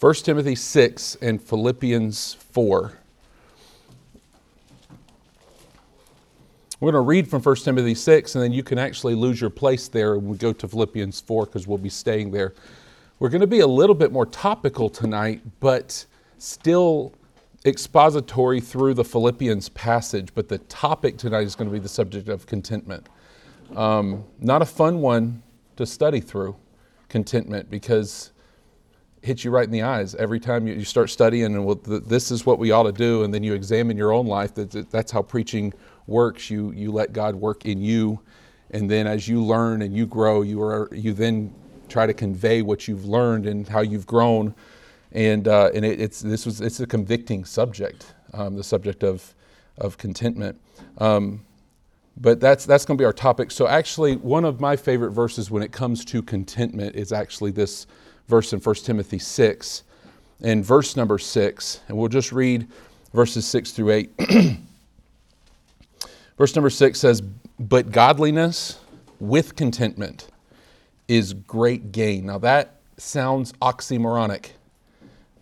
1 Timothy 6 and Philippians 4. We're going to read from 1 Timothy 6, and then you can actually lose your place there and we go to Philippians 4 because we'll be staying there. We're going to be a little bit more topical tonight, but still expository through the Philippians passage. But the topic tonight is going to be the subject of contentment. Um, not a fun one to study through, contentment, because hits you right in the eyes every time you, you start studying, and well, th- this is what we ought to do, and then you examine your own life. That, that's how preaching works. You, you let God work in you. And then as you learn and you grow, you, are, you then try to convey what you've learned and how you've grown. And, uh, and it, it's, this was, it's a convicting subject, um, the subject of, of contentment. Um, but that's, that's going to be our topic. So, actually, one of my favorite verses when it comes to contentment is actually this verse in 1 Timothy 6 and verse number 6. And we'll just read verses 6 through 8. Verse number six says, But godliness with contentment is great gain. Now that sounds oxymoronic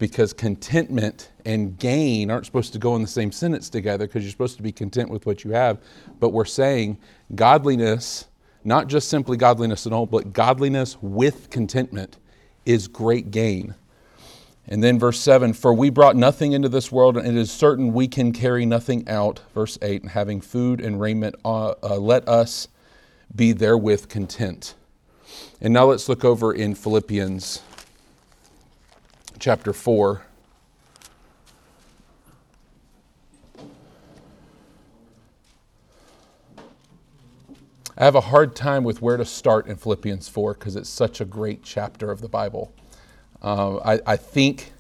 because contentment and gain aren't supposed to go in the same sentence together because you're supposed to be content with what you have. But we're saying godliness, not just simply godliness at all, but godliness with contentment is great gain. And then verse 7 For we brought nothing into this world, and it is certain we can carry nothing out. Verse 8 And having food and raiment, uh, uh, let us be therewith content. And now let's look over in Philippians chapter 4. I have a hard time with where to start in Philippians 4 because it's such a great chapter of the Bible. Uh, I, I, think,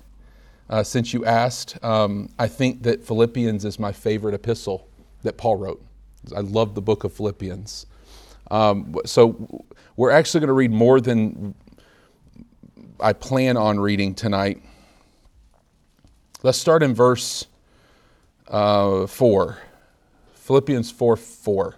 uh, since you asked, um, I think that Philippians is my favorite epistle that Paul wrote. I love the book of Philippians. Um, so we're actually going to read more than I plan on reading tonight. Let's start in verse uh, 4. Philippians 4 4.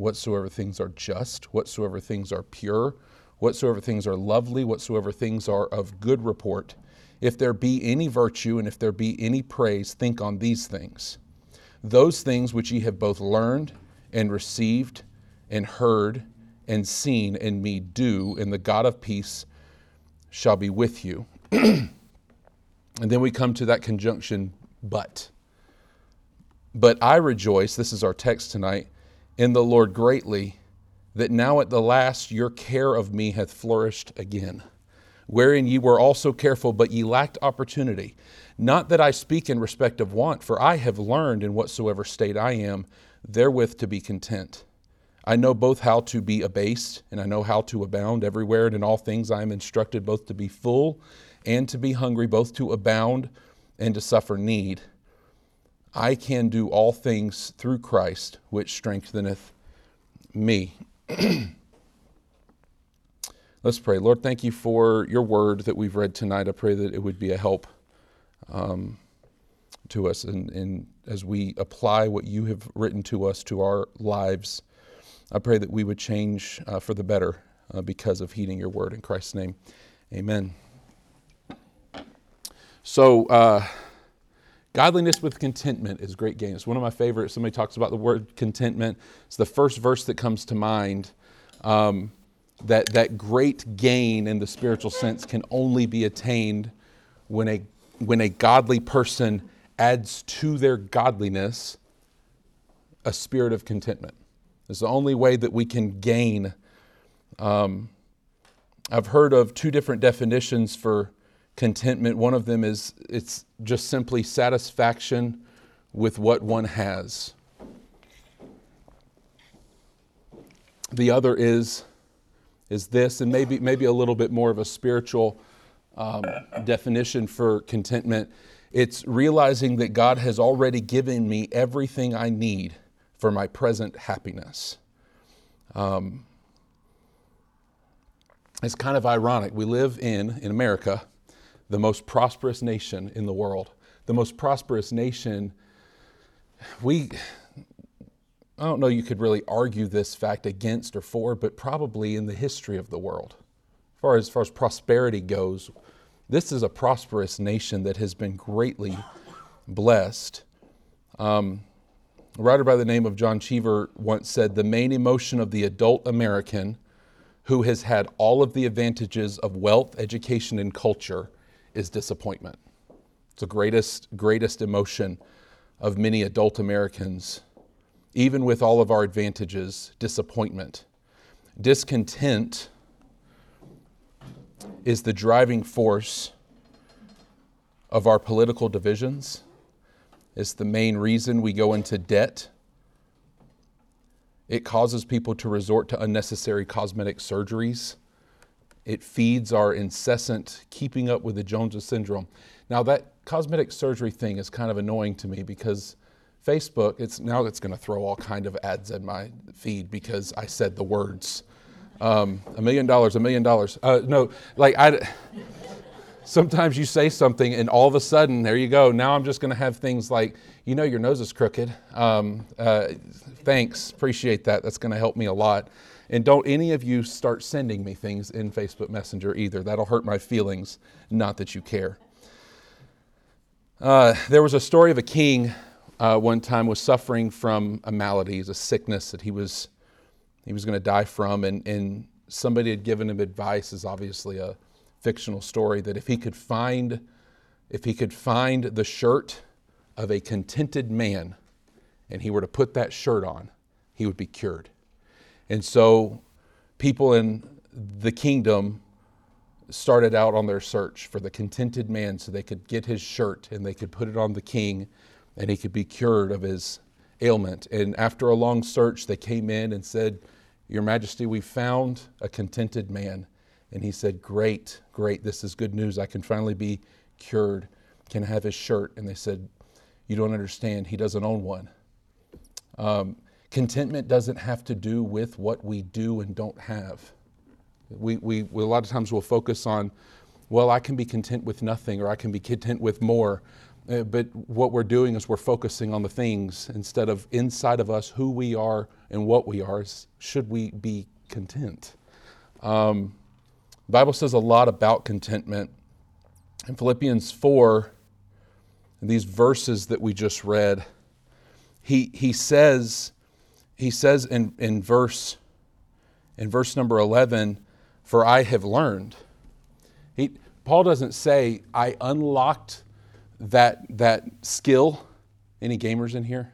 whatsoever things are just, whatsoever things are pure, whatsoever things are lovely, whatsoever things are of good report. If there be any virtue and if there be any praise, think on these things. Those things which ye have both learned and received and heard and seen in me do, and the God of peace shall be with you. and then we come to that conjunction, but. But I rejoice, this is our text tonight in the Lord greatly that now at the last your care of me hath flourished again, wherein ye were also careful, but ye lacked opportunity. Not that I speak in respect of want, for I have learned in whatsoever state I am, therewith to be content. I know both how to be abased, and I know how to abound everywhere, and in all things I am instructed both to be full and to be hungry, both to abound and to suffer need. I can do all things through Christ, which strengtheneth me. Let's pray. Lord, thank you for your word that we've read tonight. I pray that it would be a help um, to us and, and as we apply what you have written to us to our lives. I pray that we would change uh, for the better uh, because of heeding your word. In Christ's name, amen. So, uh, Godliness with contentment is great gain. It's one of my favorites. Somebody talks about the word contentment. It's the first verse that comes to mind. Um, that, that great gain in the spiritual sense can only be attained when a, when a godly person adds to their godliness a spirit of contentment. It's the only way that we can gain. Um, I've heard of two different definitions for contentment. One of them is it's just simply satisfaction with what one has. The other is is this, and maybe maybe a little bit more of a spiritual um, definition for contentment it's realizing that God has already given me everything I need for my present happiness. Um, it's kind of ironic. We live in, in America, the most prosperous nation in the world. The most prosperous nation, we, I don't know you could really argue this fact against or for, but probably in the history of the world. As far as, as, far as prosperity goes, this is a prosperous nation that has been greatly blessed. Um, a writer by the name of John Cheever once said the main emotion of the adult American who has had all of the advantages of wealth, education, and culture is disappointment. It's the greatest, greatest emotion of many adult Americans, even with all of our advantages, disappointment. Discontent is the driving force of our political divisions. It's the main reason we go into debt. It causes people to resort to unnecessary cosmetic surgeries. It feeds our incessant keeping up with the Joneses syndrome. Now, that cosmetic surgery thing is kind of annoying to me because Facebook, it's now it's going to throw all kind of ads in my feed because I said the words. Um, a million dollars, a million dollars. Uh, no, like I. Sometimes you say something, and all of a sudden, there you go. Now I'm just going to have things like, you know, your nose is crooked. Um, uh, thanks, appreciate that. That's going to help me a lot. And don't any of you start sending me things in Facebook Messenger either. That'll hurt my feelings. Not that you care. Uh, there was a story of a king uh, one time was suffering from a malady, a sickness that he was he was going to die from, and, and somebody had given him advice. Is obviously a fictional story that if he could find if he could find the shirt of a contented man and he were to put that shirt on, he would be cured. And so people in the kingdom started out on their search for the contented man so they could get his shirt and they could put it on the king and he could be cured of his ailment. And after a long search, they came in and said, Your Majesty, we found a contented man. And he said, Great, great, this is good news. I can finally be cured. Can I have his shirt? And they said, You don't understand. He doesn't own one. Um, contentment doesn't have to do with what we do and don't have. We, we, we, a lot of times we'll focus on, well, I can be content with nothing or I can be content with more. Uh, but what we're doing is we're focusing on the things instead of inside of us who we are and what we are. Should we be content? Um, the Bible says a lot about contentment. In Philippians 4, these verses that we just read, he, he says, he says in, in verse in verse number 11, for I have learned. He, Paul doesn't say, I unlocked that that skill. Any gamers in here?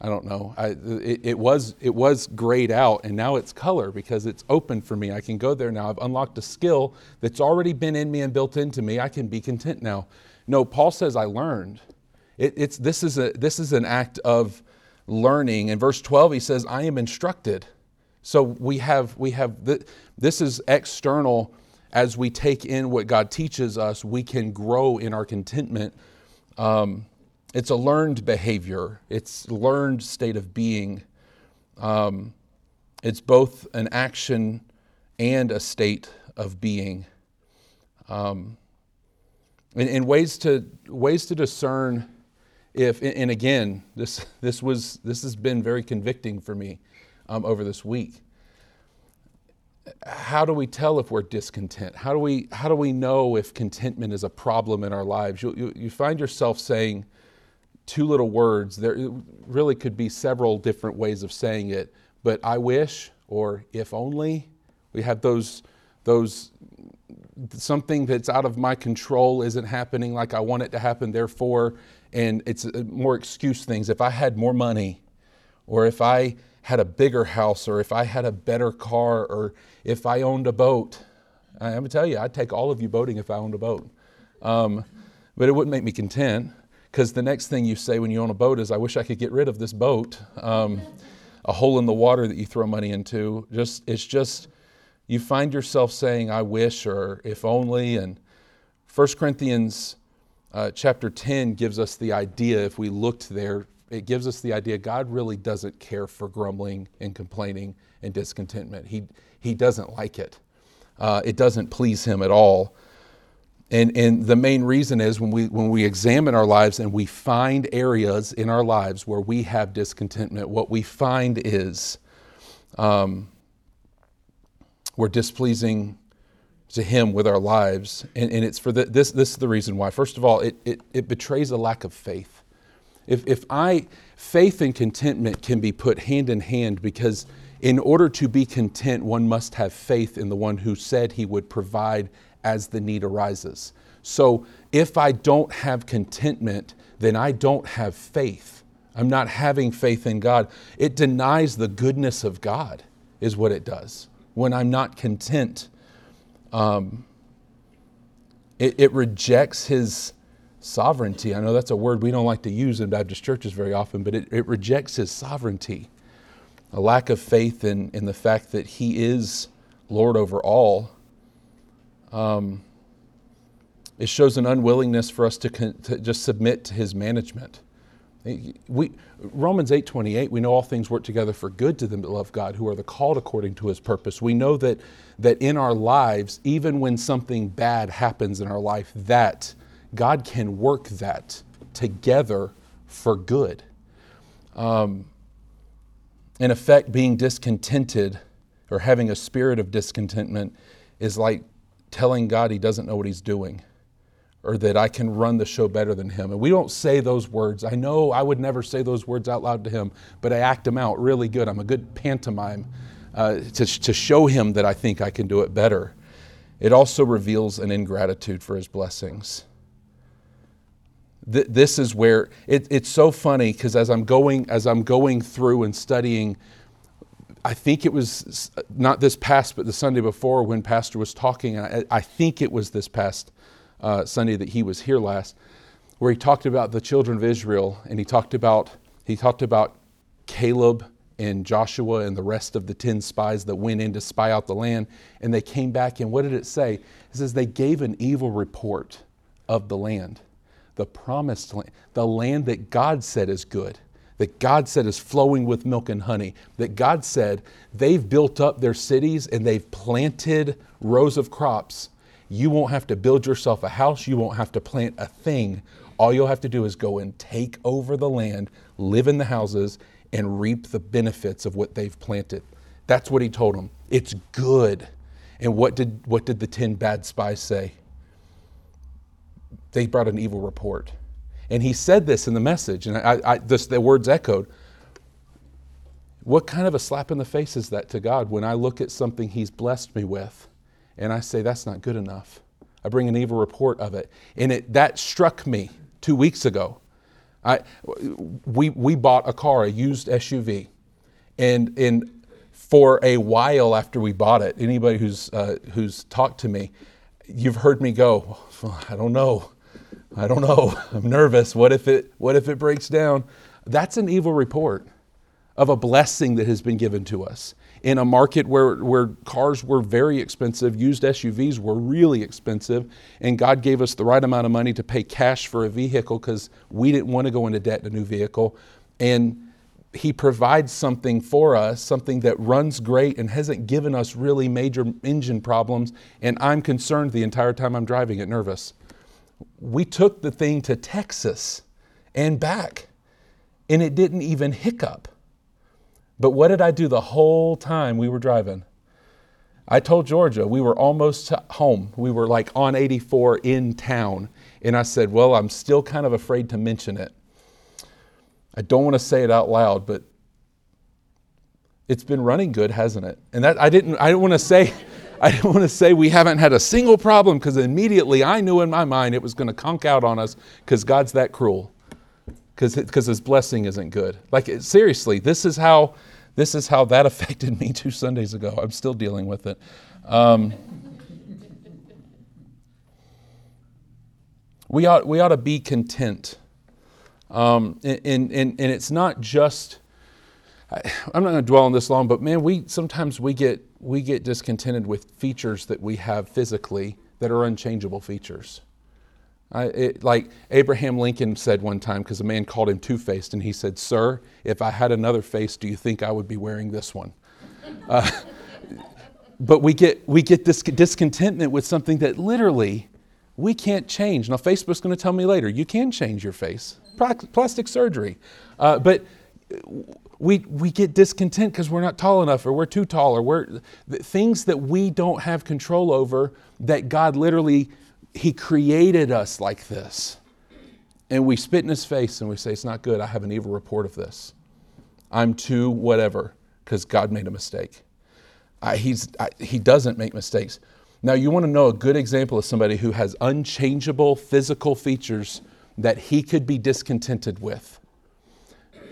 I don't know. I, it, it, was it was grayed out, and now it's color because it's open for me. I can go there now. I've unlocked a skill that's already been in me and built into me. I can be content now. No, Paul says I learned. It, it's this is a this is an act of learning. In verse twelve, he says, "I am instructed." So we have we have this is external as we take in what God teaches us, we can grow in our contentment. Um, it's a learned behavior, it's learned state of being. Um, it's both an action and a state of being. Um, and, ways to ways to discern if and again this this was this has been very convicting for me um, over this week how do we tell if we're discontent? How do we, how do we know if contentment is a problem in our lives? You, you, you find yourself saying two little words. There really could be several different ways of saying it, but I wish or if only. We have those, those something that's out of my control isn't happening like I want it to happen, therefore, and it's uh, more excuse things. If I had more money, or if I had a bigger house or if I had a better car or if I owned a boat. I'm to tell you, I'd take all of you boating if I owned a boat. Um, but it wouldn't make me content because the next thing you say when you own a boat is, I wish I could get rid of this boat. Um, a hole in the water that you throw money into. Just It's just, you find yourself saying, I wish or if only. And 1 Corinthians uh, chapter 10 gives us the idea, if we looked there, it gives us the idea God really doesn't care for grumbling and complaining and discontentment. He, he doesn't like it, uh, it doesn't please Him at all. And, and the main reason is when we, when we examine our lives and we find areas in our lives where we have discontentment, what we find is um, we're displeasing to Him with our lives. And, and it's for the, this, this is the reason why. First of all, it, it, it betrays a lack of faith. If, if I, faith and contentment can be put hand in hand because in order to be content, one must have faith in the one who said he would provide as the need arises. So if I don't have contentment, then I don't have faith. I'm not having faith in God. It denies the goodness of God, is what it does. When I'm not content, um, it, it rejects His sovereignty. I know that's a word we don't like to use in Baptist churches very often, but it, it rejects His sovereignty. A lack of faith in, in the fact that He is Lord over all. Um, it shows an unwillingness for us to, con- to just submit to His management. We, Romans 8:28, we know all things work together for good to them that love God, who are the called according to his purpose. We know that, that in our lives, even when something bad happens in our life, that God can work that together for good. Um, in effect, being discontented or having a spirit of discontentment is like telling God he doesn't know what he's doing or that I can run the show better than him. And we don't say those words. I know I would never say those words out loud to him, but I act them out really good. I'm a good pantomime uh, to, to show him that I think I can do it better. It also reveals an ingratitude for his blessings. Th- this is where it, it's so funny because as I'm going as I'm going through and studying I think it was not this past, but the Sunday before when Pastor was talking. I, I think it was this past uh, Sunday that he was here last, where he talked about the children of Israel, and he talked about he talked about Caleb and Joshua and the rest of the ten spies that went in to spy out the land, and they came back, and what did it say? It says they gave an evil report of the land, the promised land, the land that God said is good that God said is flowing with milk and honey, that God said they've built up their cities and they've planted rows of crops you won't have to build yourself a house. You won't have to plant a thing. All you'll have to do is go and take over the land, live in the houses, and reap the benefits of what they've planted. That's what he told them. It's good. And what did, what did the 10 bad spies say? They brought an evil report. And he said this in the message, and I, I, this, the words echoed. What kind of a slap in the face is that to God when I look at something he's blessed me with? And I say, that's not good enough. I bring an evil report of it. And it, that struck me two weeks ago. I, we, we bought a car, a used SUV. And, and for a while after we bought it, anybody who's, uh, who's talked to me, you've heard me go, well, I don't know. I don't know. I'm nervous. What if it, what if it breaks down? That's an evil report of a blessing that has been given to us in a market where, where cars were very expensive, used SUVs were really expensive, and God gave us the right amount of money to pay cash for a vehicle because we didn't want to go into debt in a new vehicle. And He provides something for us, something that runs great and hasn't given us really major engine problems. And I'm concerned the entire time I'm driving it, nervous. We took the thing to Texas and back, and it didn't even hiccup. But what did I do the whole time we were driving? I told Georgia we were almost home. We were like on 84 in town. And I said, Well, I'm still kind of afraid to mention it. I don't want to say it out loud, but it's been running good, hasn't it? And that I didn't I didn't want to say I didn't want to say we haven't had a single problem because immediately I knew in my mind it was going to conk out on us because God's that cruel because his blessing isn't good. Like seriously, this is how this is how that affected me two Sundays ago. I'm still dealing with it. Um, we ought we ought to be content, um, and, and and it's not just. I, I'm not going to dwell on this long, but man, we sometimes we get we get discontented with features that we have physically that are unchangeable features. I, it, like Abraham Lincoln said one time, because a man called him two faced, and he said, Sir, if I had another face, do you think I would be wearing this one? Uh, but we get, we get this discontentment with something that literally we can't change. Now, Facebook's going to tell me later, you can change your face, plastic surgery. Uh, but we, we get discontent because we're not tall enough or we're too tall or we're things that we don't have control over that God literally, He created us like this. And we spit in His face and we say, It's not good. I have an evil report of this. I'm too whatever because God made a mistake. I, he's, I, he doesn't make mistakes. Now, you want to know a good example of somebody who has unchangeable physical features that he could be discontented with.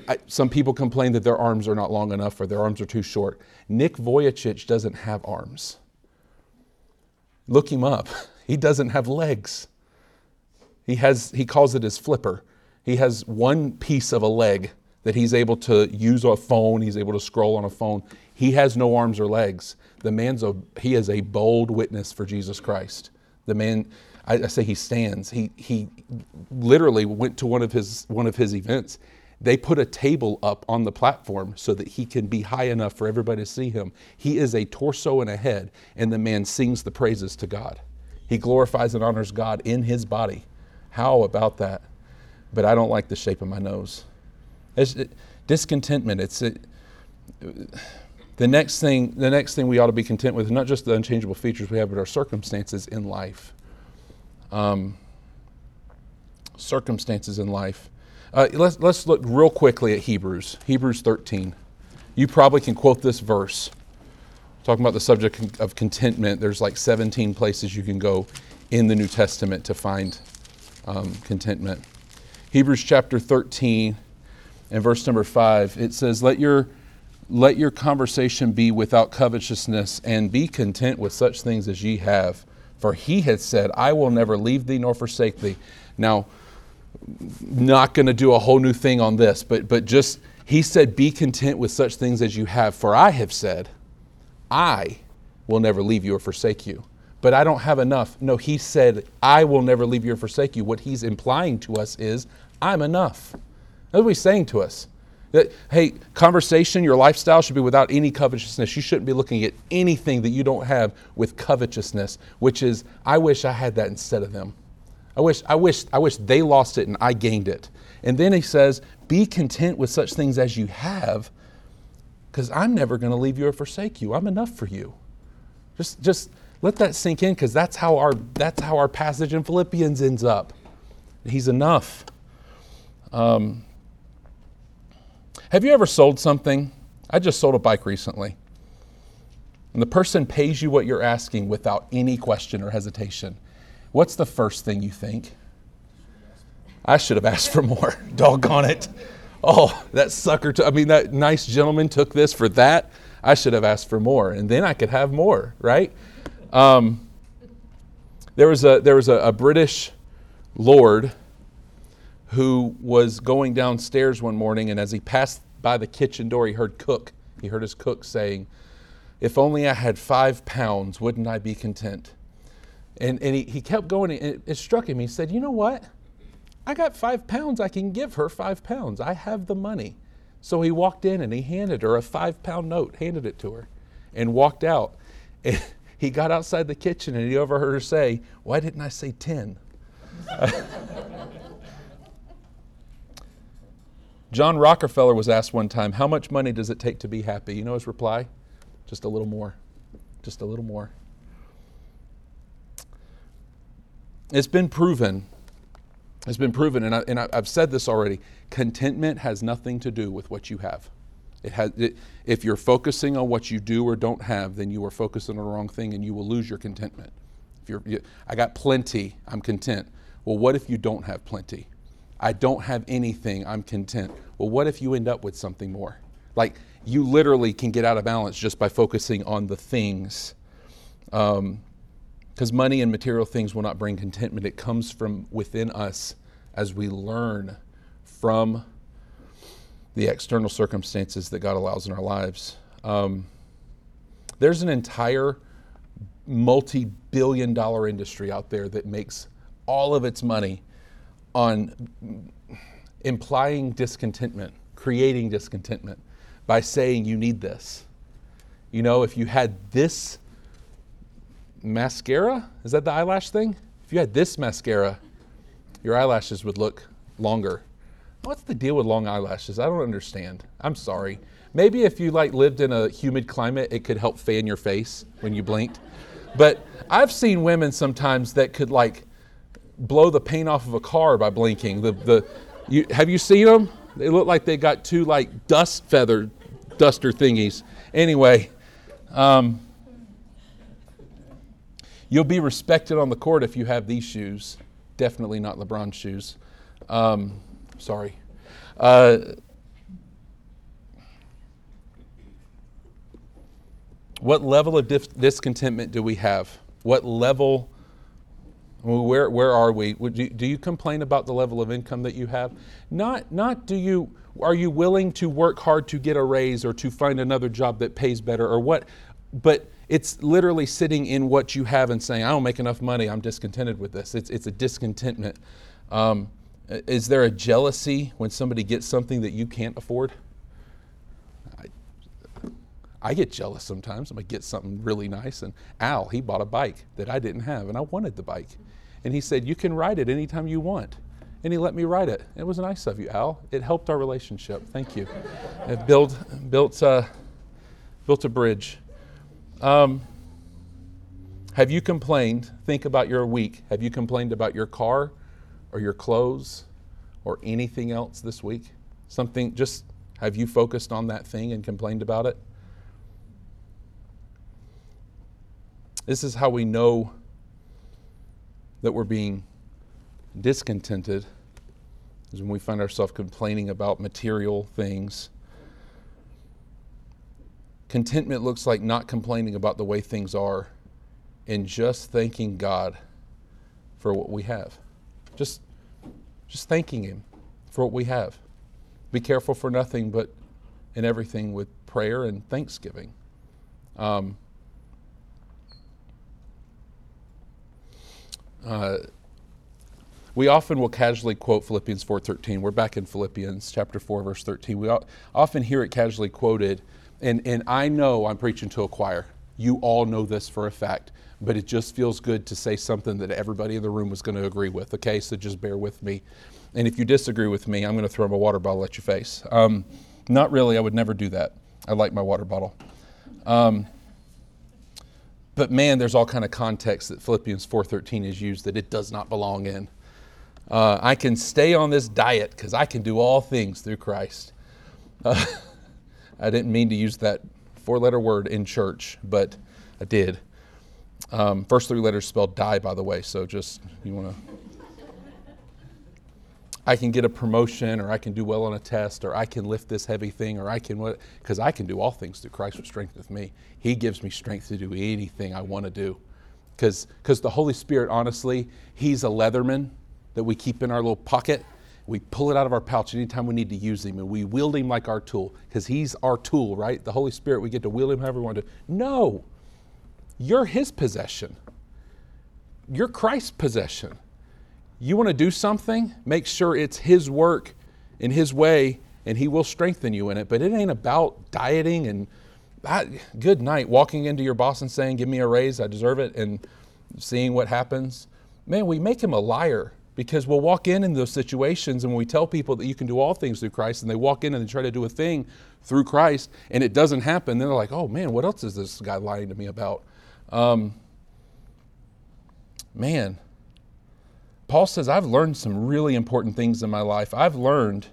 I, some people complain that their arms are not long enough or their arms are too short. Nick Vujicic doesn't have arms. Look him up. He doesn't have legs. He, has, he calls it his flipper. He has one piece of a leg that he's able to use a phone, he's able to scroll on a phone. He has no arms or legs. The man's a, he is a bold witness for Jesus Christ. The man, I, I say he stands. He, he literally went to one of his, one of his events they put a table up on the platform so that he can be high enough for everybody to see him. He is a torso and a head, and the man sings the praises to God. He glorifies and honors God in his body. How about that? But I don't like the shape of my nose. It's, it, discontentment. It's it, the next thing. The next thing we ought to be content with, not just the unchangeable features we have, but our circumstances in life. Um, circumstances in life. Uh, let's, let's look real quickly at Hebrews, Hebrews 13. You probably can quote this verse. Talking about the subject of contentment, there's like 17 places you can go in the New Testament to find um, contentment. Hebrews chapter 13 and verse number 5, it says, Let your let your conversation be without covetousness, and be content with such things as ye have. For he had said, I will never leave thee nor forsake thee. Now, not going to do a whole new thing on this, but, but just, he said, Be content with such things as you have, for I have said, I will never leave you or forsake you. But I don't have enough. No, he said, I will never leave you or forsake you. What he's implying to us is, I'm enough. That's what he's saying to us. That, hey, conversation, your lifestyle should be without any covetousness. You shouldn't be looking at anything that you don't have with covetousness, which is, I wish I had that instead of them. I wish, I wish, I wish they lost it and I gained it. And then he says, Be content with such things as you have, because I'm never going to leave you or forsake you. I'm enough for you. Just, just let that sink in, because that's how our that's how our passage in Philippians ends up. He's enough. Um, have you ever sold something? I just sold a bike recently. And the person pays you what you're asking without any question or hesitation. What's the first thing you think? I should have asked for more. Doggone it. Oh, that sucker. T- I mean, that nice gentleman took this for that. I should have asked for more, and then I could have more, right? Um, there was a there was a, a British lord who was going downstairs one morning, and as he passed by the kitchen door, he heard cook. He heard his cook saying, "If only I had five pounds, wouldn't I be content?" And, and he, he kept going, it, it struck him. He said, You know what? I got five pounds. I can give her five pounds. I have the money. So he walked in and he handed her a five pound note, handed it to her, and walked out. And he got outside the kitchen and he overheard her say, Why didn't I say 10? John Rockefeller was asked one time, How much money does it take to be happy? You know his reply? Just a little more. Just a little more. It's been proven, it's been proven, and, I, and I've said this already contentment has nothing to do with what you have. It has, it, if you're focusing on what you do or don't have, then you are focusing on the wrong thing and you will lose your contentment. If you're, you, I got plenty, I'm content. Well, what if you don't have plenty? I don't have anything, I'm content. Well, what if you end up with something more? Like you literally can get out of balance just by focusing on the things. Um, because money and material things will not bring contentment. It comes from within us as we learn from the external circumstances that God allows in our lives. Um, There's an entire multi billion dollar industry out there that makes all of its money on implying discontentment, creating discontentment by saying you need this. You know, if you had this mascara, is that the eyelash thing? If you had this mascara, your eyelashes would look longer. What's the deal with long eyelashes? I don't understand. I'm sorry. Maybe if you like lived in a humid climate, it could help fan your face when you blinked. But I've seen women sometimes that could like blow the paint off of a car by blinking. The the you, have you seen them? They look like they got two like dust feather duster thingies. Anyway, um, you'll be respected on the court if you have these shoes. Definitely not LeBron shoes. Um, sorry. Uh, what level of discontentment do we have? What level? Where, where are we? You, do you complain about the level of income that you have? Not, not do you, are you willing to work hard to get a raise or to find another job that pays better or what? But it's literally sitting in what you have and saying, I don't make enough money, I'm discontented with this. It's, it's a discontentment. Um, is there a jealousy when somebody gets something that you can't afford? I, I get jealous sometimes. I get something really nice, and Al, he bought a bike that I didn't have, and I wanted the bike. And he said, You can ride it anytime you want. And he let me ride it. It was nice of you, Al. It helped our relationship. Thank you. It built, built, uh, built a bridge. Um, have you complained? Think about your week. Have you complained about your car or your clothes or anything else this week? Something, just have you focused on that thing and complained about it? This is how we know that we're being discontented is when we find ourselves complaining about material things. Contentment looks like not complaining about the way things are and just thanking God for what we have. Just just thanking him for what we have. Be careful for nothing but in everything with prayer and thanksgiving. Um, Uh, we often will casually quote Philippians 4:13. We're back in Philippians chapter 4 verse 13. We often hear it casually quoted and and I know I'm preaching to a choir. You all know this for a fact, but it just feels good to say something that everybody in the room was going to agree with. Okay, so just bear with me. And if you disagree with me, I'm going to throw my water bottle at your face. Um, not really. I would never do that. I like my water bottle. Um, but man, there's all kind of context that Philippians 4:13 is used that it does not belong in. Uh, I can stay on this diet because I can do all things through Christ. Uh, I didn't mean to use that four-letter word in church, but I did. Um, first three letters spelled die, by the way. So just you want to I can get a promotion or I can do well on a test or I can lift this heavy thing or I can what because I can do all things through Christ who strengtheneth me. He gives me strength to do anything I want to do. Because the Holy Spirit, honestly, He's a Leatherman that we keep in our little pocket. We pull it out of our pouch anytime we need to use him and we wield him like our tool because he's our tool, right? The Holy Spirit, we get to wield him however we want to. No, you're his possession. You're Christ's possession you want to do something, make sure it's His work in His way, and He will strengthen you in it. But it ain't about dieting and ah, good night, walking into your boss and saying, Give me a raise, I deserve it, and seeing what happens. Man, we make Him a liar because we'll walk in in those situations and when we tell people that you can do all things through Christ and they walk in and they try to do a thing through Christ and it doesn't happen, then they're like, oh man, what else is this guy lying to me about? Um, man, Paul says, I've learned some really important things in my life. I've learned,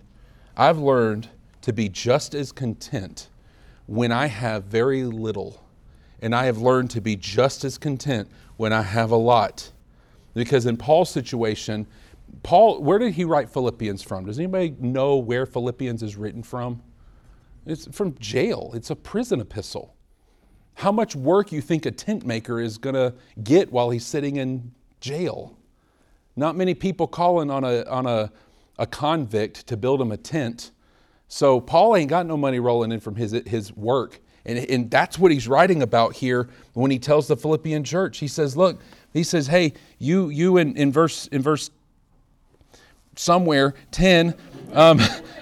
I've learned to be just as content when I have very little. And I have learned to be just as content when I have a lot. Because in Paul's situation, Paul, where did he write Philippians from? Does anybody know where Philippians is written from? It's from jail, it's a prison epistle. How much work you think a tent maker is going to get while he's sitting in jail? Not many people calling on a, on a, a convict to build him a tent. So Paul ain't got no money rolling in from his, his work. And, and that's what he's writing about here when he tells the Philippian church. He says, Look, he says, Hey, you, you in, in verse in verse somewhere, 10, um,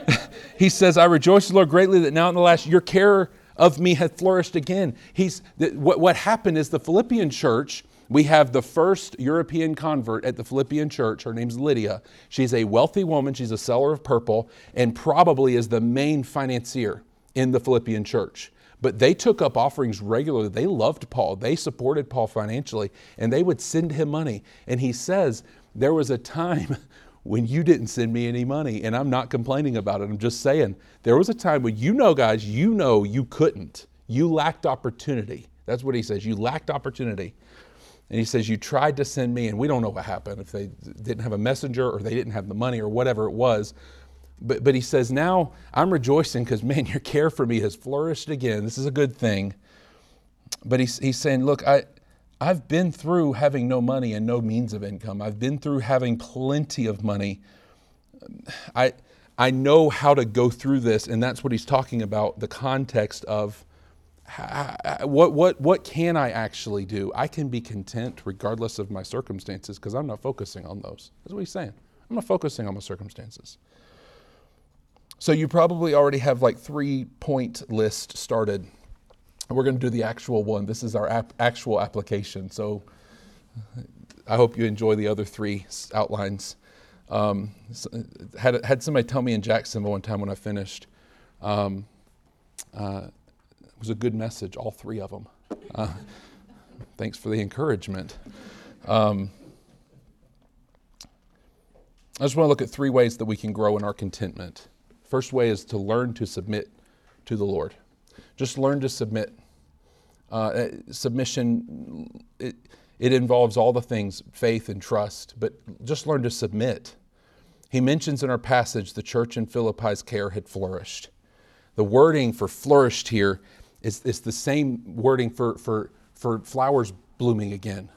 he says, I rejoice, Lord, greatly that now in the last your care of me hath flourished again. He's, what, what happened is the Philippian church we have the first European convert at the Philippian church. Her name's Lydia. She's a wealthy woman. She's a seller of purple and probably is the main financier in the Philippian church. But they took up offerings regularly. They loved Paul. They supported Paul financially and they would send him money. And he says, There was a time when you didn't send me any money. And I'm not complaining about it. I'm just saying, there was a time when you know, guys, you know you couldn't. You lacked opportunity. That's what he says. You lacked opportunity. And he says, You tried to send me, and we don't know what happened, if they didn't have a messenger or they didn't have the money or whatever it was. But, but he says, Now I'm rejoicing because, man, your care for me has flourished again. This is a good thing. But he's, he's saying, Look, I, I've been through having no money and no means of income. I've been through having plenty of money. I, I know how to go through this, and that's what he's talking about the context of what, what, what can I actually do? I can be content regardless of my circumstances because I'm not focusing on those. That's what he's saying. I'm not focusing on my circumstances. So you probably already have like three point list started. We're going to do the actual one. This is our ap- actual application. So I hope you enjoy the other three outlines. Um, had, had somebody tell me in Jacksonville one time when I finished, um, uh, it was a good message, all three of them. Uh, thanks for the encouragement. Um, I just want to look at three ways that we can grow in our contentment. First way is to learn to submit to the Lord. Just learn to submit. Uh, uh submission, it, it involves all the things faith and trust, but just learn to submit. He mentions in our passage the church in Philippi's care had flourished. The wording for flourished here is, it's the same wording for, for, for flowers blooming again.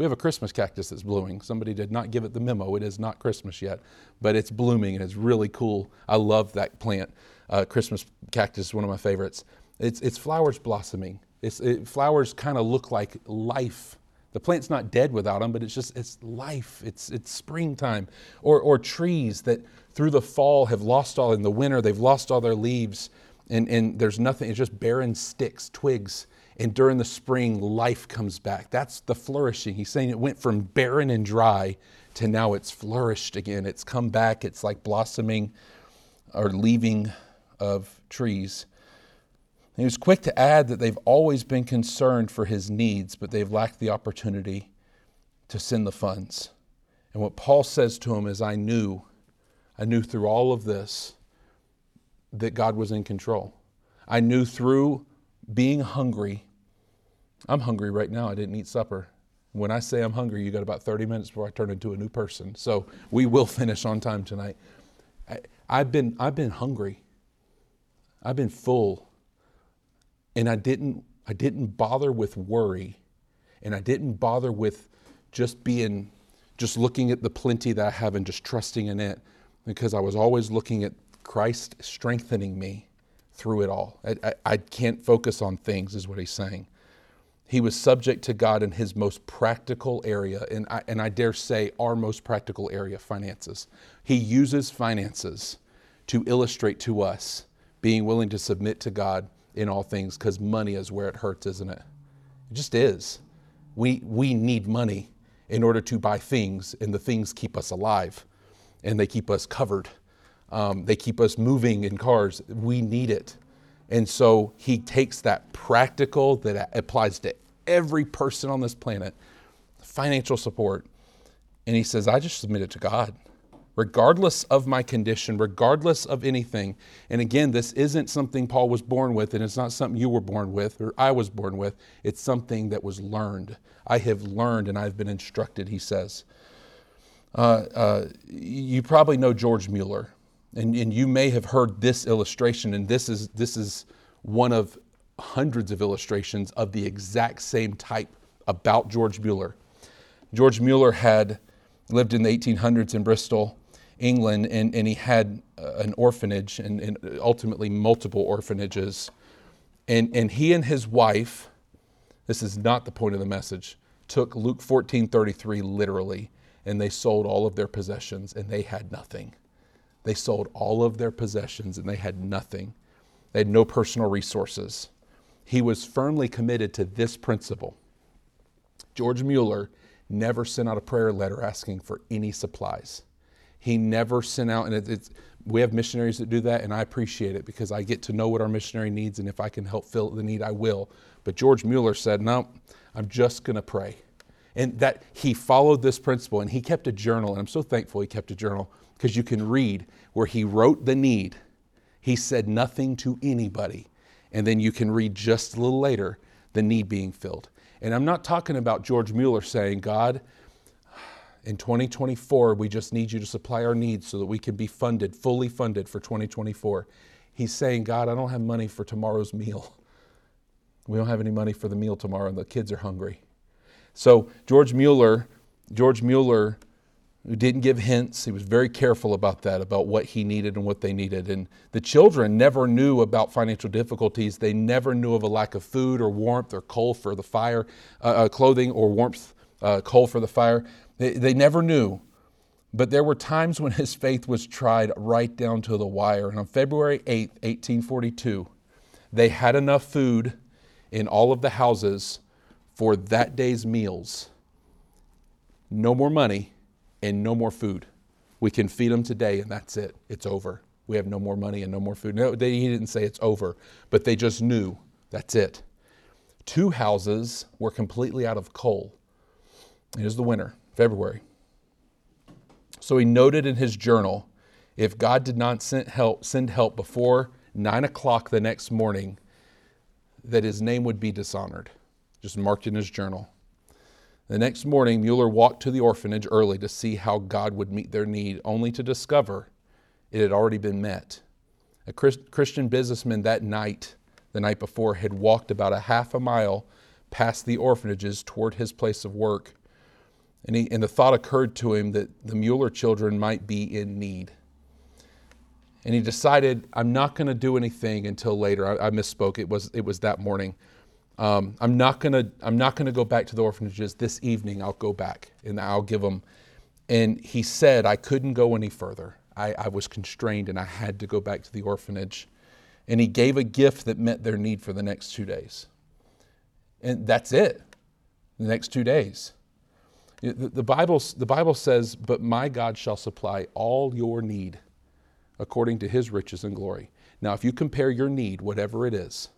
We have a Christmas cactus that's blooming. Somebody did not give it the memo. It is not Christmas yet, but it's blooming and it's really cool. I love that plant. Uh, Christmas cactus is one of my favorites. It's, it's flowers blossoming. It's, it, flowers kind of look like life. The plant's not dead without them, but it's just it's life. It's it's springtime. Or or trees that through the fall have lost all in the winter they've lost all their leaves and, and there's nothing, it's just barren sticks, twigs. And during the spring, life comes back. That's the flourishing. He's saying it went from barren and dry to now it's flourished again. It's come back. It's like blossoming or leaving of trees. he was quick to add that they've always been concerned for his needs, but they've lacked the opportunity to send the funds. And what Paul says to him is, I knew, I knew through all of this that God was in control. I knew through being hungry, I'm hungry right now. I didn't eat supper. When I say I'm hungry, you got about 30 minutes before I turn into a new person. So we will finish on time tonight. I, I've been, I've been hungry. I've been full. And I didn't, I didn't bother with worry. And I didn't bother with just being, just looking at the plenty that I have and just trusting in it because I was always looking at Christ strengthening me through it all. I, I, I, can't focus on things, is what he's saying. He was subject to God in his most practical area, and I, and I dare say our most practical area, finances. He uses finances to illustrate to us being willing to submit to God in all things because money is where it hurts, isn't it? It just is. We, we need money in order to buy things, and the things keep us alive and they keep us covered um, they keep us moving in cars. We need it. And so he takes that practical that applies to every person on this planet, financial support, and he says, I just submit it to God, regardless of my condition, regardless of anything. And again, this isn't something Paul was born with, and it's not something you were born with or I was born with. It's something that was learned. I have learned and I've been instructed, he says. Uh, uh, you probably know George Mueller. And, and you may have heard this illustration, and this is, this is one of hundreds of illustrations of the exact same type about George Mueller. George Mueller had lived in the 1800s in Bristol, England, and, and he had uh, an orphanage and, and ultimately multiple orphanages. And, and he and his wife, this is not the point of the message, took Luke 14 33 literally, and they sold all of their possessions and they had nothing. They sold all of their possessions and they had nothing. They had no personal resources. He was firmly committed to this principle. George Mueller never sent out a prayer letter asking for any supplies. He never sent out, and it, it's, we have missionaries that do that, and I appreciate it because I get to know what our missionary needs, and if I can help fill the need, I will. But George Mueller said, No, I'm just going to pray. And that he followed this principle, and he kept a journal, and I'm so thankful he kept a journal because you can read where he wrote the need. He said nothing to anybody. And then you can read just a little later the need being filled. And I'm not talking about George Mueller saying, God, in 2024, we just need you to supply our needs so that we can be funded, fully funded for 2024. He's saying, God, I don't have money for tomorrow's meal. We don't have any money for the meal tomorrow, and the kids are hungry. So George Mueller, George Mueller didn't give hints. He was very careful about that, about what he needed and what they needed. And the children never knew about financial difficulties. They never knew of a lack of food or warmth or coal for the fire, uh, uh, clothing or warmth, uh, coal for the fire. They, they never knew. But there were times when his faith was tried right down to the wire. And on February 8, 1842, they had enough food in all of the houses for that day's meals. No more money and no more food. We can feed them today and that's it. It's over. We have no more money and no more food. No, they, he didn't say it's over, but they just knew that's it. Two houses were completely out of coal. It is the winter, February. So he noted in his journal if God did not send help, send help before nine o'clock the next morning, that his name would be dishonored. Just marked in his journal. The next morning, Mueller walked to the orphanage early to see how God would meet their need, only to discover it had already been met. A Christian businessman that night, the night before, had walked about a half a mile past the orphanages toward his place of work. And, he, and the thought occurred to him that the Mueller children might be in need. And he decided, I'm not going to do anything until later. I, I misspoke. It was, it was that morning. Um, I'm not gonna I'm not gonna go back to the orphanages this evening. I'll go back and I'll give them. And he said I couldn't go any further. I, I was constrained and I had to go back to the orphanage. And he gave a gift that met their need for the next two days. And that's it. The next two days. The, the, Bible, the Bible says, But my God shall supply all your need according to his riches and glory. Now, if you compare your need, whatever it is,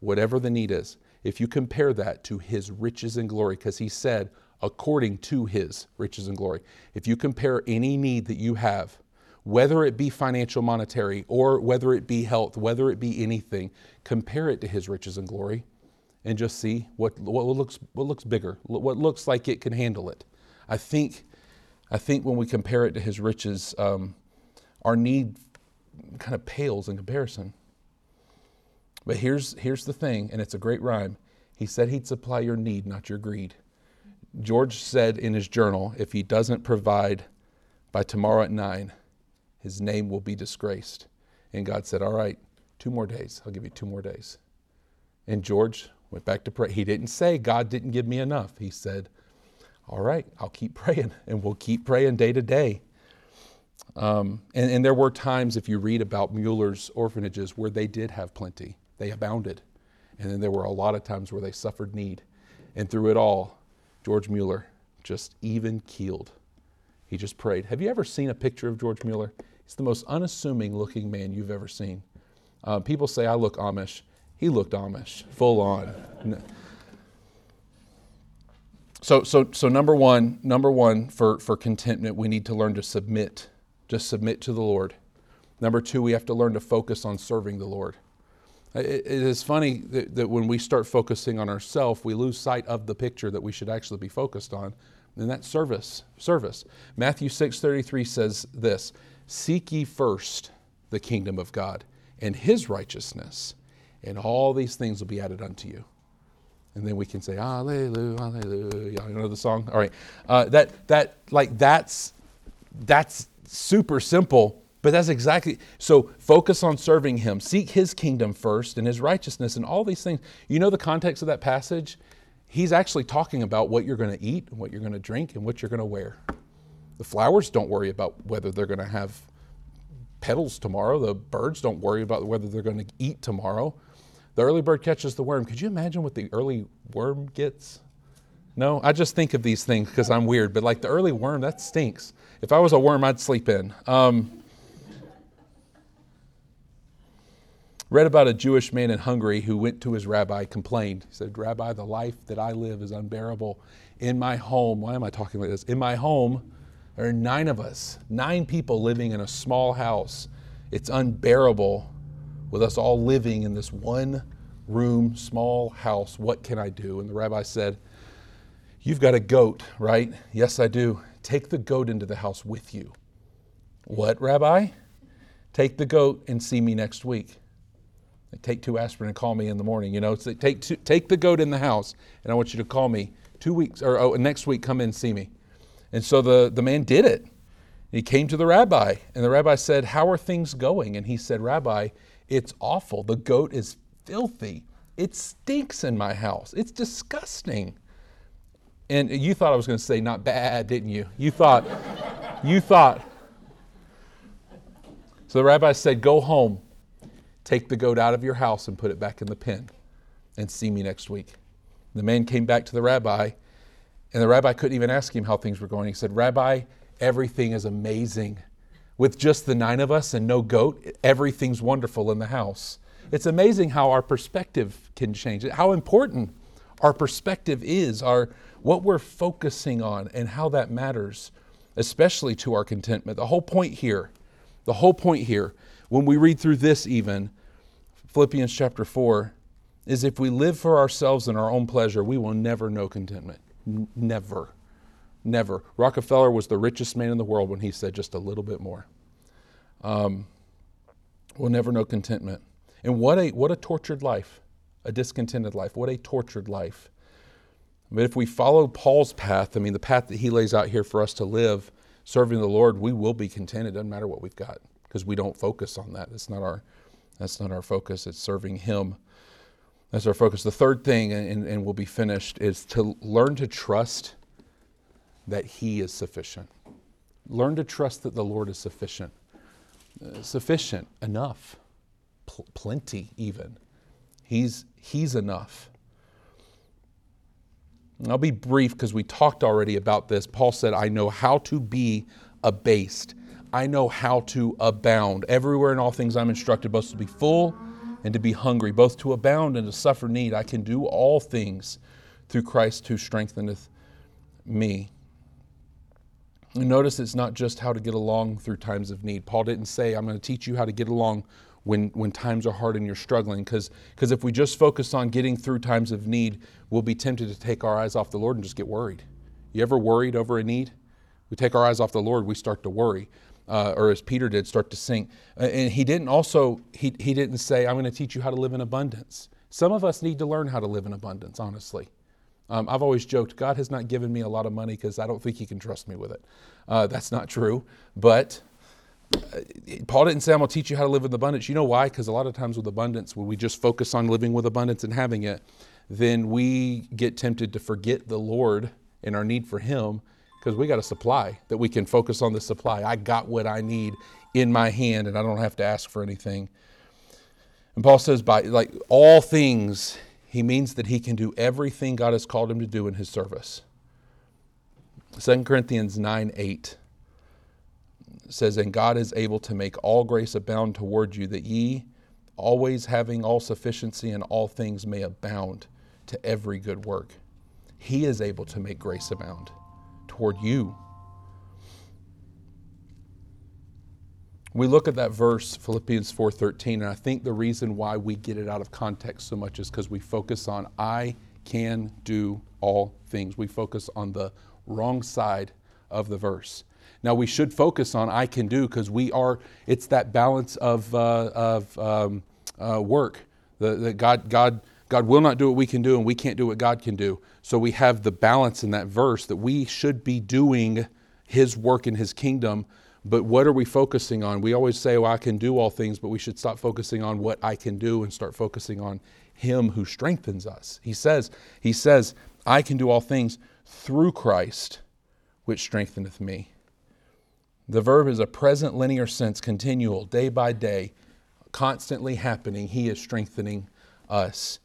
whatever the need is, if you compare that to his riches and glory, because he said, according to his riches and glory. If you compare any need that you have, whether it be financial, monetary, or whether it be health, whether it be anything, compare it to his riches and glory and just see what, what, looks, what looks bigger, what looks like it can handle it. I think, I think when we compare it to his riches, um, our need kind of pales in comparison. But here's, here's the thing, and it's a great rhyme. He said he'd supply your need, not your greed. George said in his journal if he doesn't provide by tomorrow at nine, his name will be disgraced. And God said, All right, two more days. I'll give you two more days. And George went back to pray. He didn't say, God didn't give me enough. He said, All right, I'll keep praying, and we'll keep praying day to day. Um, and, and there were times, if you read about Mueller's orphanages, where they did have plenty. They abounded. And then there were a lot of times where they suffered need. And through it all, George Mueller just even keeled. He just prayed. Have you ever seen a picture of George Mueller? He's the most unassuming looking man you've ever seen. Uh, people say I look Amish. He looked Amish, full on. So, so, so number one, number one for, for contentment, we need to learn to submit, just submit to the Lord. Number two, we have to learn to focus on serving the Lord. It is funny that, that when we start focusing on ourselves, we lose sight of the picture that we should actually be focused on, and that's service. Service. Matthew 6:33 says this: "Seek ye first the kingdom of God and His righteousness, and all these things will be added unto you." And then we can say, "Alleluia, Alleluia." You know the song. All right, uh, that that like that's that's super simple But that's exactly so focus on serving him. Seek his kingdom first and his righteousness and all these things. You know the context of that passage? He's actually talking about what you're going to eat and what you're going to drink and what you're going to wear. The flowers don't worry about whether they're going to have petals tomorrow. The birds don't worry about whether they're going to eat tomorrow. The early bird catches the worm. Could you imagine what the early worm gets? No, I just think of these things because I'm weird, but like the early worm, that stinks. If I was a worm, I'd sleep in. Um, read about a Jewish man in Hungary who went to his rabbi, complained. He said, Rabbi, the life that I live is unbearable. In my home, why am I talking like this? In my home, there are nine of us, nine people living in a small house. It's unbearable with us all living in this one room, small house. What can I do? And the rabbi said, You've got a goat, right? Yes, I do. Take the goat into the house with you. What, Rabbi? Take the goat and see me next week. Take two aspirin and call me in the morning. You know, so take two, take the goat in the house, and I want you to call me two weeks or oh, next week. Come in and see me. And so the the man did it. He came to the rabbi, and the rabbi said, "How are things going?" And he said, "Rabbi, it's awful. The goat is filthy. It stinks in my house. It's disgusting." And you thought I was going to say not bad, didn't you? You thought, you thought. So the rabbi said, Go home, take the goat out of your house and put it back in the pen, and see me next week. The man came back to the rabbi, and the rabbi couldn't even ask him how things were going. He said, Rabbi, everything is amazing. With just the nine of us and no goat, everything's wonderful in the house. It's amazing how our perspective can change, how important our perspective is, our what we're focusing on and how that matters, especially to our contentment. The whole point here, the whole point here, when we read through this, even Philippians chapter 4, is if we live for ourselves and our own pleasure, we will never know contentment. Never. Never. Rockefeller was the richest man in the world when he said just a little bit more. Um, we'll never know contentment. And what a, what a tortured life, a discontented life. What a tortured life. But if we follow Paul's path, I mean, the path that he lays out here for us to live, serving the Lord, we will be content. It doesn't matter what we've got because we don't focus on that. It's not our, that's not our focus. It's serving Him. That's our focus. The third thing, and, and we'll be finished, is to learn to trust that He is sufficient. Learn to trust that the Lord is sufficient. Uh, sufficient, enough, pl- plenty, even. He's, he's enough. I'll be brief because we talked already about this. Paul said, I know how to be abased. I know how to abound. Everywhere in all things I'm instructed both to be full and to be hungry, both to abound and to suffer need. I can do all things through Christ who strengtheneth me. And notice it's not just how to get along through times of need. Paul didn't say, I'm going to teach you how to get along when, when times are hard and you're struggling. Because if we just focus on getting through times of need, we'll be tempted to take our eyes off the Lord and just get worried. You ever worried over a need? We take our eyes off the Lord, we start to worry. Uh, or as Peter did, start to sink. Uh, and he didn't also, he, he didn't say, I'm going to teach you how to live in abundance. Some of us need to learn how to live in abundance, honestly. Um, I've always joked, God has not given me a lot of money because I don't think He can trust me with it. Uh, that's not true. But Paul didn't say, I'm going to teach you how to live with abundance. You know why? Because a lot of times with abundance, when we just focus on living with abundance and having it, then we get tempted to forget the Lord and our need for Him because we got a supply that we can focus on the supply. I got what I need in my hand and I don't have to ask for anything. And Paul says, by like all things, he means that he can do everything God has called him to do in his service. 2 Corinthians 9 8 says, And God is able to make all grace abound toward you, that ye, always having all sufficiency in all things, may abound to every good work. He is able to make grace abound toward you. We look at that verse, Philippians 4:13, and I think the reason why we get it out of context so much is because we focus on I can do all things. We focus on the wrong side of the verse. Now we should focus on I can do because we are. It's that balance of uh, of um, uh, work. The God God God will not do what we can do, and we can't do what God can do. So we have the balance in that verse that we should be doing His work in His kingdom, But what are we focusing on? We always say, well, I can do all things, but we should stop focusing on what I can do and start focusing on him who strengthens us. He says, he says, I can do all things through Christ, which strengtheneth me. The verb is a present linear sense, continual, day by day, constantly happening. He is strengthening us.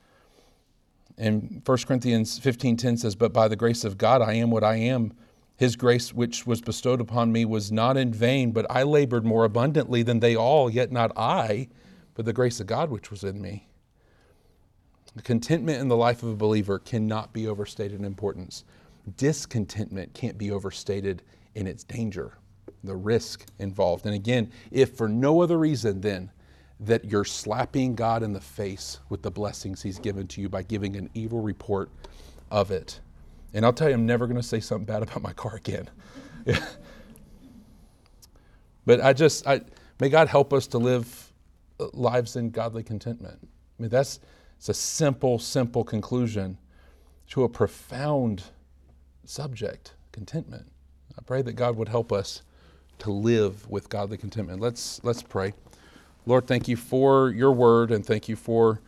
And 1 Corinthians 15:10 says, "But by the grace of God I am what I am. His grace which was bestowed upon me was not in vain, but I labored more abundantly than they all, yet not I, but the grace of God which was in me." The contentment in the life of a believer cannot be overstated in importance. Discontentment can't be overstated in its danger, the risk involved. And again, if for no other reason then that you're slapping God in the face with the blessings He's given to you by giving an evil report of it. And I'll tell you, I'm never going to say something bad about my car again. but I just, I, may God help us to live uh, lives in godly contentment. I mean, that's it's a simple, simple conclusion to a profound subject contentment. I pray that God would help us to live with godly contentment. Let's, let's pray. Lord, thank you for your word and thank you for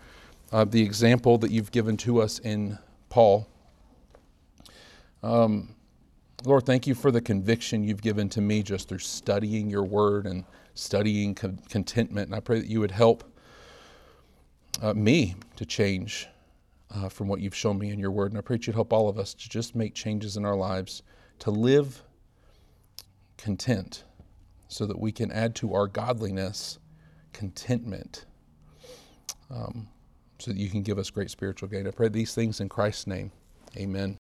uh, the example that you've given to us in Paul. Um, Lord, thank you for the conviction you've given to me just through studying your word and studying con- contentment. And I pray that you would help uh, me to change uh, from what you've shown me in your word. And I pray that you'd help all of us to just make changes in our lives, to live content, so that we can add to our godliness contentment um, so that you can give us great spiritual gain. I pray these things in Christ's name. Amen.